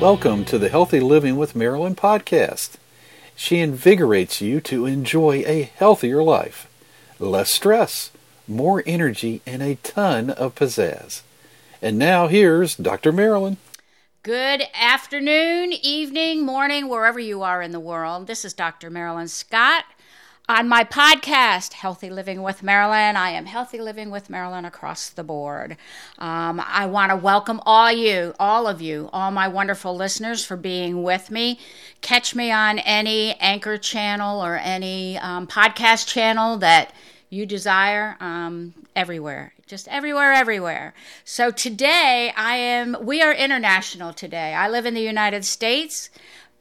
Welcome to the Healthy Living with Marilyn podcast. She invigorates you to enjoy a healthier life, less stress, more energy, and a ton of pizzazz. And now here's Dr. Marilyn. Good afternoon, evening, morning, wherever you are in the world. This is Dr. Marilyn Scott. On my podcast, Healthy Living with Marilyn, I am Healthy Living with Marilyn across the board. Um, I want to welcome all you, all of you, all my wonderful listeners for being with me. Catch me on any anchor channel or any um, podcast channel that you desire um, everywhere just everywhere everywhere so today i am we are international today i live in the united states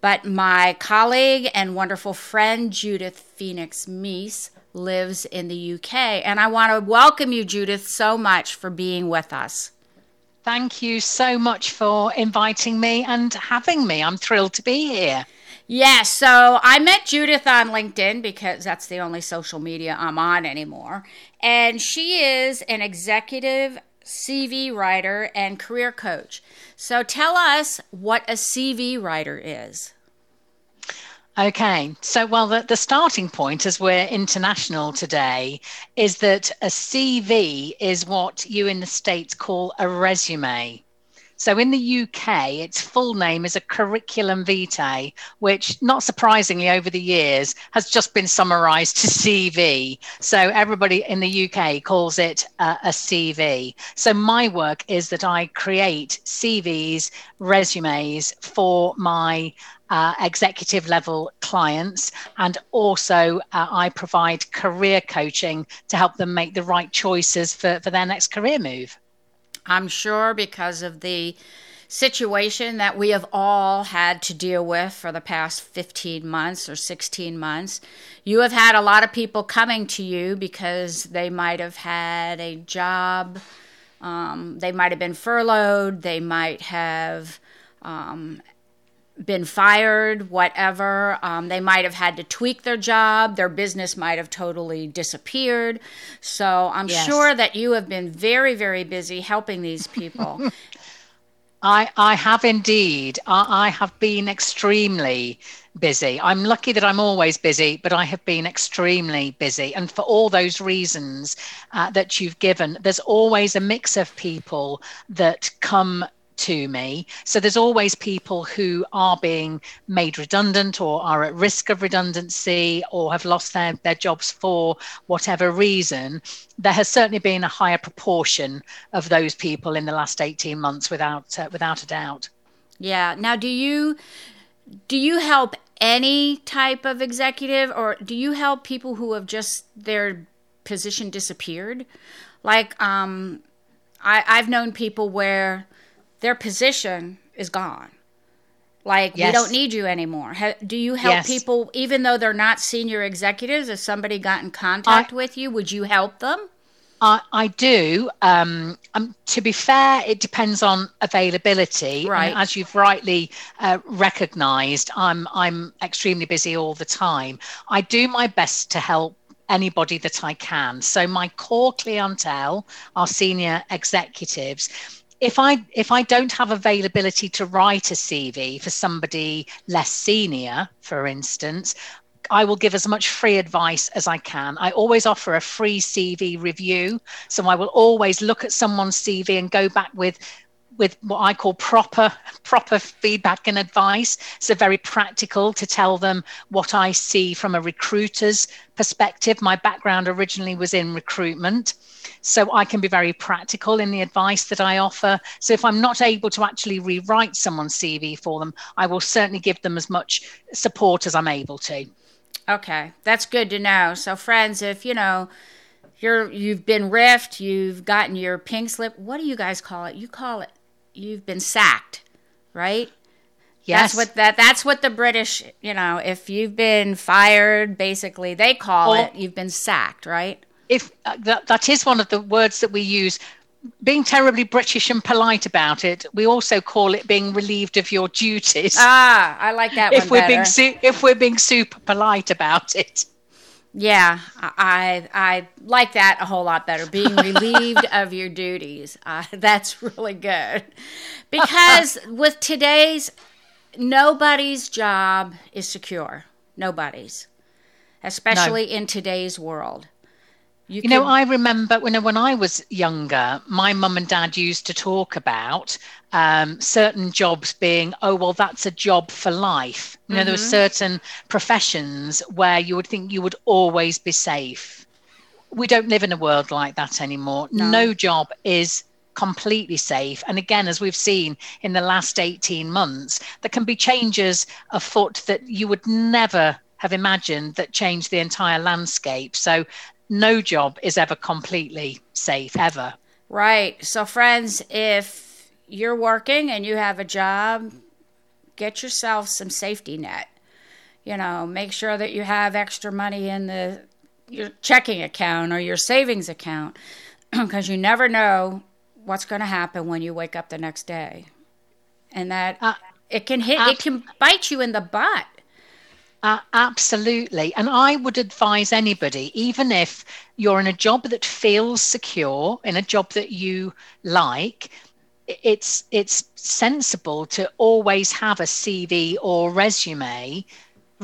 but my colleague and wonderful friend, Judith Phoenix Meese, lives in the UK. And I want to welcome you, Judith, so much for being with us. Thank you so much for inviting me and having me. I'm thrilled to be here. Yeah, so I met Judith on LinkedIn because that's the only social media I'm on anymore. And she is an executive CV writer and career coach. So tell us what a CV writer is. Okay, so well, the, the starting point as we're international today is that a CV is what you in the States call a resume. So in the UK, its full name is a curriculum vitae, which, not surprisingly, over the years has just been summarized to CV. So everybody in the UK calls it uh, a CV. So my work is that I create CVs, resumes for my uh, executive level clients. And also, uh, I provide career coaching to help them make the right choices for, for their next career move. I'm sure because of the situation that we have all had to deal with for the past 15 months or 16 months. You have had a lot of people coming to you because they might have had a job, um, they might have been furloughed, they might have um, been fired, whatever. Um, they might have had to tweak their job. Their business might have totally disappeared. So I'm yes. sure that you have been very, very busy helping these people. I, I have indeed. I, I have been extremely busy. I'm lucky that I'm always busy, but I have been extremely busy. And for all those reasons uh, that you've given, there's always a mix of people that come to me. So there's always people who are being made redundant or are at risk of redundancy or have lost their, their jobs for whatever reason. There has certainly been a higher proportion of those people in the last 18 months without uh, without a doubt. Yeah. Now do you do you help any type of executive or do you help people who have just their position disappeared? Like um I, I've known people where their position is gone. Like yes. we don't need you anymore. do you help yes. people even though they're not senior executives? If somebody got in contact I, with you, would you help them? I, I do. Um, um, to be fair, it depends on availability. Right. And as you've rightly uh, recognised, I'm I'm extremely busy all the time. I do my best to help anybody that I can. So my core clientele are senior executives if I if I don't have availability to write a CV for somebody less senior, for instance, I will give as much free advice as I can. I always offer a free CV review. So I will always look at someone's CV and go back with with what I call proper proper feedback and advice. So very practical to tell them what I see from a recruiter's perspective. My background originally was in recruitment. So I can be very practical in the advice that I offer. So if I'm not able to actually rewrite someone's CV for them, I will certainly give them as much support as I'm able to. Okay, that's good to know. So friends, if you know you're you've been riffed, you've gotten your pink slip, what do you guys call it? You call it you've been sacked, right? Yes. That's what that that's what the British, you know, if you've been fired, basically they call or, it you've been sacked, right? If uh, that, that is one of the words that we use being terribly British and polite about it, we also call it being relieved of your duties. Ah, I like that if we're better. being su- if we're being super polite about it. Yeah, I I like that a whole lot better. Being relieved of your duties, uh, that's really good. Because with today's, nobody's job is secure. Nobody's, especially no. in today's world. You, you know, I remember when when I was younger, my mum and dad used to talk about um, certain jobs being, oh well, that's a job for life. You know, mm-hmm. there were mm-hmm. certain professions where you would think you would always be safe. We don't live in a world like that anymore. No, no job is completely safe. And again, as we've seen in the last 18 months, there can be changes afoot that you would never have imagined that change the entire landscape. So no job is ever completely safe, ever. Right. So, friends, if you're working and you have a job, get yourself some safety net. You know, make sure that you have extra money in the your checking account or your savings account because you never know what's going to happen when you wake up the next day. And that uh, it can hit uh, it can bite you in the butt uh, absolutely. And I would advise anybody, even if you're in a job that feels secure, in a job that you like, it's it's sensible to always have a CV or resume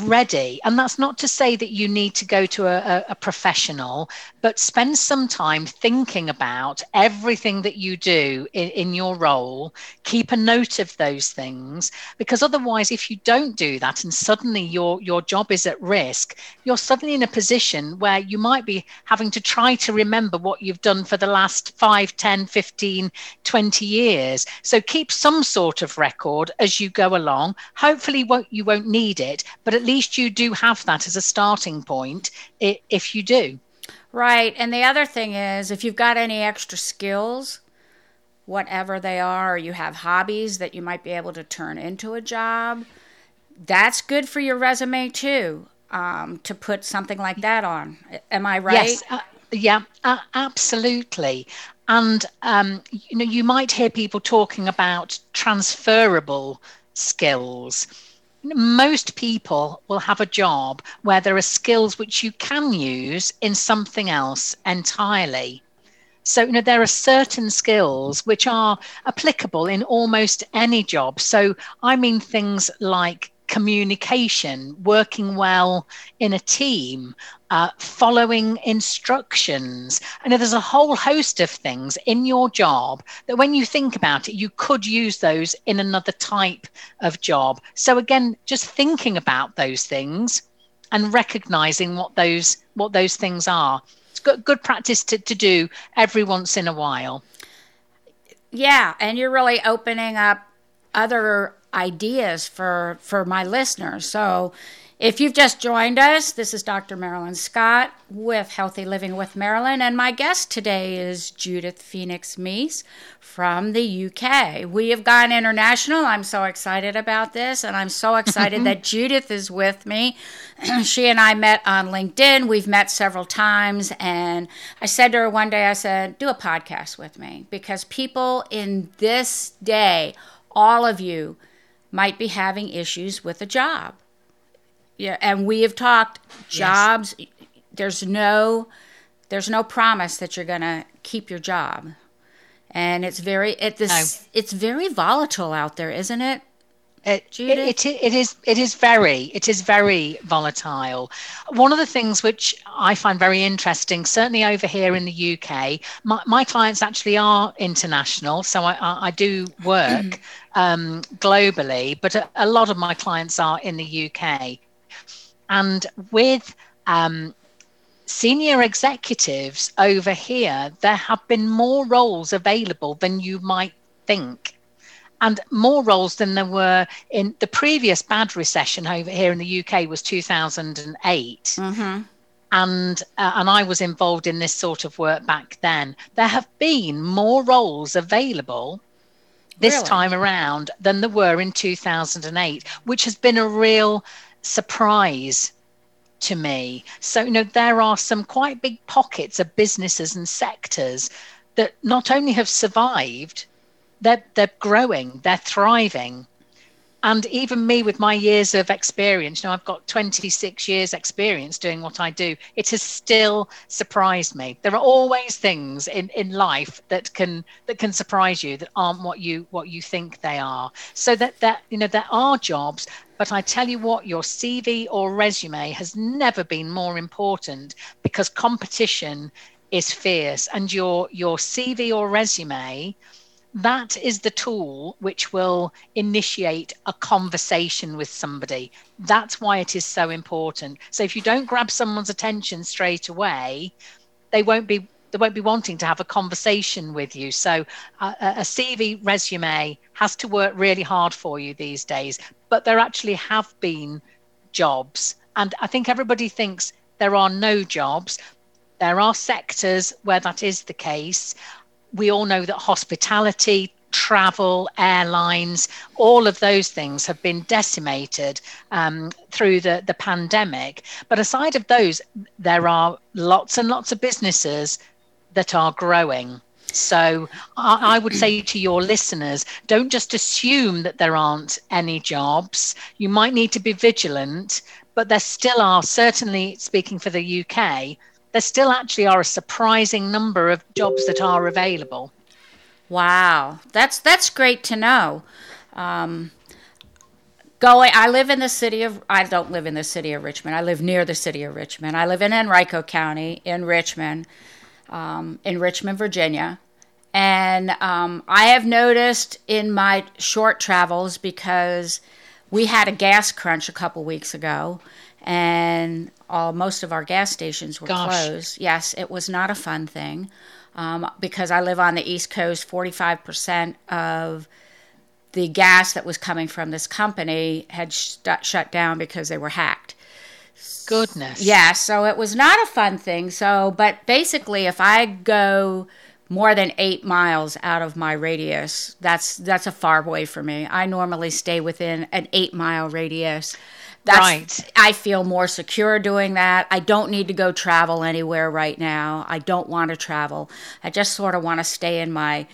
ready. And that's not to say that you need to go to a, a, professional, but spend some time thinking about everything that you do in, in your role. Keep a note of those things, because otherwise, if you don't do that and suddenly your, your job is at risk, you're suddenly in a position where you might be having to try to remember what you've done for the last 5, 10, 15, 20 years. So keep some sort of record as you go along. Hopefully, won't, you won't need it, but at least you do have that as a starting point if you do. Right. And the other thing is if you've got any extra skills, whatever they are, or you have hobbies that you might be able to turn into a job, that's good for your resume too, um, to put something like that on. Am I right? Yes. Uh, yeah, uh, absolutely. And um, you know, you might hear people talking about transferable skills most people will have a job where there are skills which you can use in something else entirely. So, you know, there are certain skills which are applicable in almost any job. So, I mean things like communication, working well in a team, uh, following instructions. Know there's a whole host of things in your job that when you think about it, you could use those in another type of job. So again, just thinking about those things and recognizing what those what those things are. It's good, good practice to, to do every once in a while. Yeah, and you're really opening up other ideas for for my listeners. So if you've just joined us, this is Dr. Marilyn Scott with Healthy Living with Marilyn, and my guest today is Judith Phoenix Meese from the UK. We have gone international. I'm so excited about this, and I'm so excited that Judith is with me. she and I met on LinkedIn. We've met several times, and I said to her one day, I said, Do a podcast with me because people in this day, all of you, might be having issues with a job yeah, and we have talked jobs. Yes. There's no, there's no promise that you're going to keep your job, and it's very it this no. it's very volatile out there, isn't it? It, it, it, it is it is very it is very volatile. One of the things which I find very interesting, certainly over here in the UK, my, my clients actually are international, so I, I, I do work um, globally, but a, a, lot of my clients are in the UK. And with um, senior executives over here, there have been more roles available than you might think. And more roles than there were in the previous bad recession over here in the UK was 2008. Mm-hmm and uh, and I was involved in this sort of work back then. There have been more roles available this really? time around than there were in 2008, which has been a real surprise to me. So, you know, there are some quite big pockets of businesses and sectors that not only have survived, they're, they're growing, they're thriving. and even me with my years of experience you know i've got 26 years experience doing what i do. It has still surprised me. There are always things in in life that can that can surprise you that aren't what you what you think they are. So that that you know there are jobs but I tell you what, your CV or resume has never been more important because competition is fierce, and your your CV or resume that is the tool which will initiate a conversation with somebody. That's why it is so important. So if you don't grab someone's attention straight away, they won't be they won't be wanting to have a conversation with you. So uh, a CV resume has to work really hard for you these days. But there actually have been jobs, and I think everybody thinks there are no jobs. There are sectors where that is the case we all know that hospitality, travel, airlines, all of those things have been decimated um, through the, the pandemic. But aside of those, there are lots and lots of businesses that are growing. So I, I, would say to your listeners, don't just assume that there aren't any jobs. You might need to be vigilant, but there still are, certainly speaking for the UK, there still actually are a surprising number of jobs that are available. Wow, that's that's great to know. Um, going, I live in the city of. I don't live in the city of Richmond. I live near the city of Richmond. I live in Henrico County in Richmond, um, in Richmond, Virginia. And um, I have noticed in my short travels because we had a gas crunch a couple weeks ago, and all most of our gas stations were Gosh. closed. Yes, it was not a fun thing um, because I live on the East Coast. Forty-five percent of the gas that was coming from this company had st- shut down because they were hacked. Goodness. Yeah, so it was not a fun thing. So, but basically, if I go more than eight miles out of my radius, that's that's a far way for me. I normally stay within an eight mile radius. That's, right. I feel more secure doing that. I don't need to go travel anywhere right now. I don't want to travel. I just sort of want to stay in my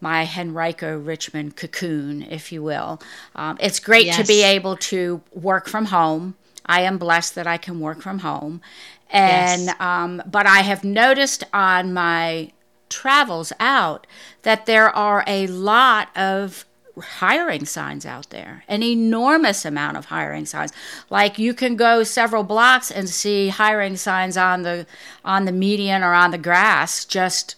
my Henrico Richmond cocoon, if you will. Um, it's great yes. to be able to work from home. I am blessed that I can work from home, and yes. um, but I have noticed on my travels out that there are a lot of hiring signs out there an enormous amount of hiring signs. Like you can go several blocks and see hiring signs on the on the median or on the grass just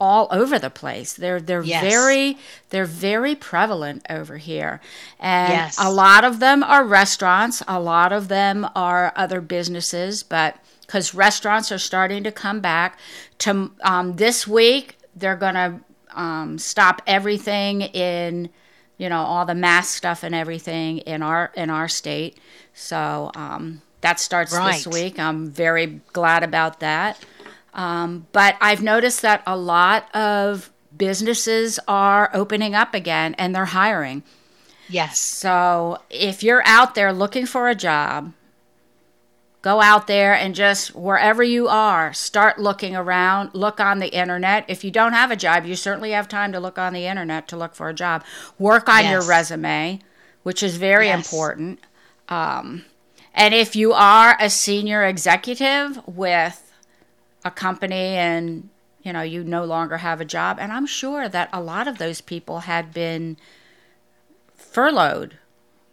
all over the place. They're they're yes. very they're very prevalent over here. And yes. a lot of them are restaurants. A lot of them are other businesses. But because restaurants are starting to come back. To um, this week they're going to um, stop everything in you know all the mask stuff and everything in our in our state. So um, that starts right. this week. I'm very glad about that. Um, but i've noticed that a lot of businesses are opening up again and they're hiring. Yes. So if you're out there looking for a job Go out there and just wherever you are, start looking around, look on the internet. If you don't have a job, you certainly have time to look on the internet to look for a job. Work on yes. your resume, which is very yes. important. Um, and if you are a senior executive with a company and you know you no longer have a job, and I'm sure that a lot of those people had been furloughed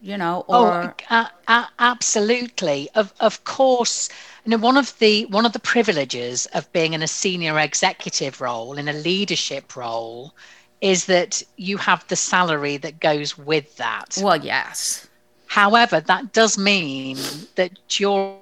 you know oh, or oh, uh, uh, absolutely. Of of course you know one of the one of the privileges of being in a senior executive role in a leadership role is that you have the salary that goes with that. Well yes. However that does mean that you're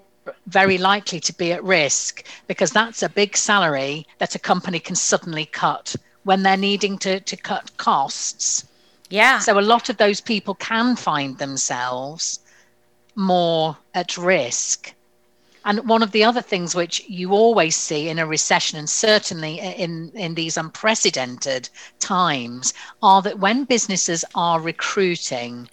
very likely to be at risk because that's a big salary that a company can suddenly cut when they're needing to, to cut costs yeah. So a lot of those people can find themselves more at risk. And one of the other things which you always see in a recession, and certainly in, in these unprecedented times, are that when businesses are recruiting,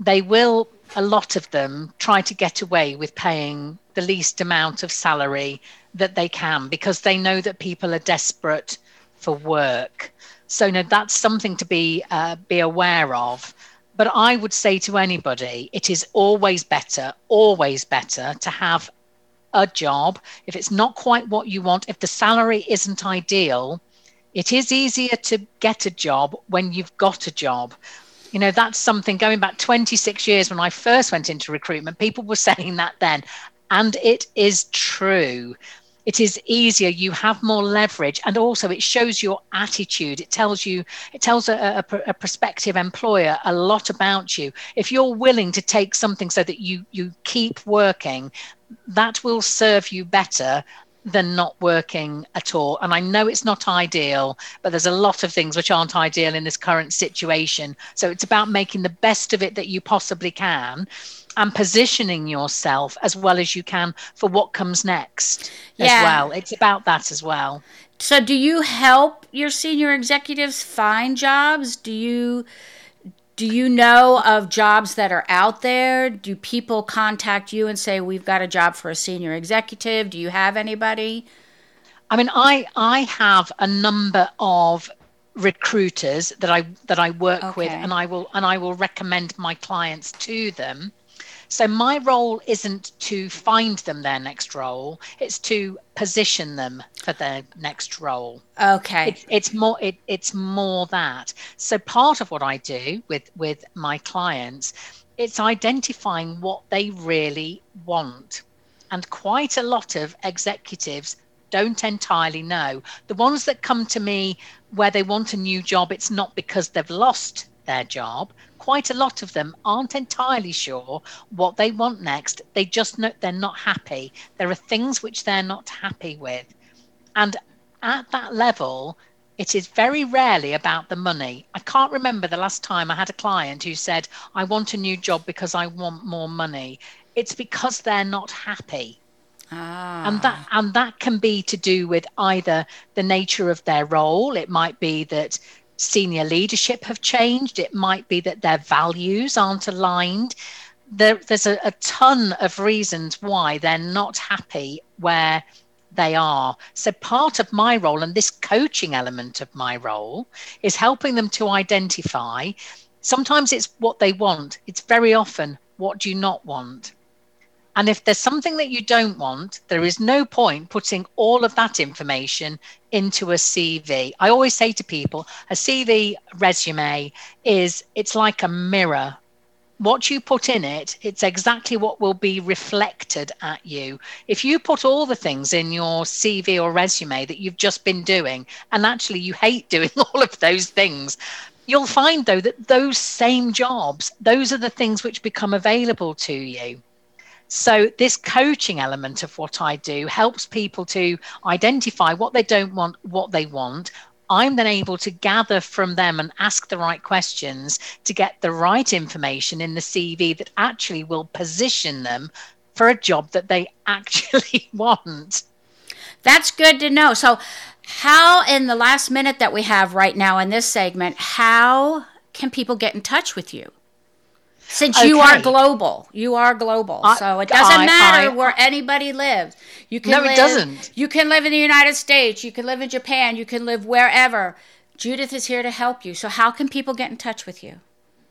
they will, a lot of them, try to get away with paying the least amount of salary that they can because they know that people are desperate for work. So no, that's something to be uh, be aware of. but I would say to anybody, it is always better, always better to have a job. If it's not quite what you want, if the salary isn't ideal, it is easier to get a job when you've got a job. You know, that's something going back 26 years when I first went into recruitment, people were saying that then. And it is true it is easier you have more leverage and also it shows your attitude it tells you it tells a, a, a, prospective employer a lot about you if you're willing to take something so that you you keep working that will serve you better than not working at all. And I know it's not ideal, but there's a lot of things which aren't ideal in this current situation. So it's about making the best of it that you possibly can and positioning yourself as well as you can for what comes next yeah. as well. It's about that as well. So, do you help your senior executives find jobs? Do you do you know of jobs that are out there? Do people contact you and say we've got a job for a senior executive? Do you have anybody? I mean, I I have a number of recruiters that I that I work okay. with, and I will and I will recommend my clients to them. So my role isn't to find them their next role; it's to position them for their next role. Okay, it's, it's more it, it's more that. So part of what I do with with my clients, it's identifying what they really want, and quite a lot of executives don't entirely know. The ones that come to me where they want a new job, it's not because they've lost their job quite a lot of them aren't entirely sure what they want next. They just know they're not happy. There are things which they're not happy with. And at that level, it is very rarely about the money. I can't remember the last time I had a client who said, I want a new job because I want more money. It's because they're not happy. Ah. And that and that can be to do with either the nature of their role. It might be that senior leadership have changed. It might be that their values aren't aligned. There, there's a, a ton of reasons why they're not happy where they are. So, part of my role and this coaching element of my role is helping them to identify. Sometimes it's what they want, it's very often what do you not want. And if there's something that you don't want, there is no point putting all of that information into a CV. I always say to people, a CV resume is it's like a mirror. What you put in it, it's exactly what will be reflected at you. If you put all the things in your CV or resume that you've just been doing, and actually you hate doing all of those things, you'll find though that those same jobs, those are the things which become available to you. So, this coaching element of what I do helps people to identify what they don't want, what they want. I'm then able to gather from them and ask the right questions to get the right information in the CV that actually will position them for a job that they actually want. That's good to know. So, how, in the last minute that we have right now in this segment, how can people get in touch with you? Since okay. you are global, you are global, I, so it doesn't I, matter I, where anybody lives. You can no, live, it doesn't. You can live in the United States. You can live in Japan. You can live wherever. Judith is here to help you. So, how can people get in touch with you?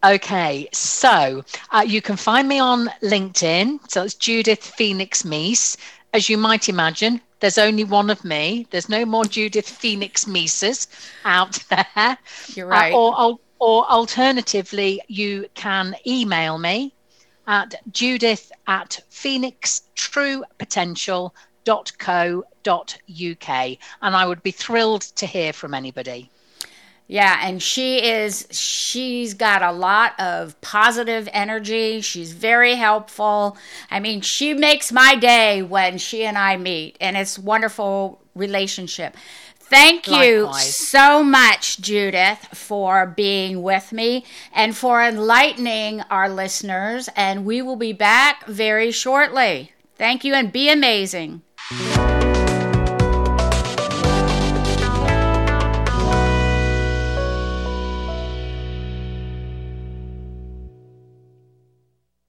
Okay, so uh, you can find me on LinkedIn. So it's Judith Phoenix Meese. As you might imagine, there's only one of me. There's no more Judith Phoenix Meeses out there. You're right. Uh, or, or alternatively, you can email me at judith at phoenixtruepotential.co.uk and I would be thrilled to hear from anybody. Yeah, and she is she's got a lot of positive energy. She's very helpful. I mean, she makes my day when she and I meet and it's wonderful relationship. Thank you Likewise. so much, Judith, for being with me and for enlightening our listeners. And we will be back very shortly. Thank you and be amazing.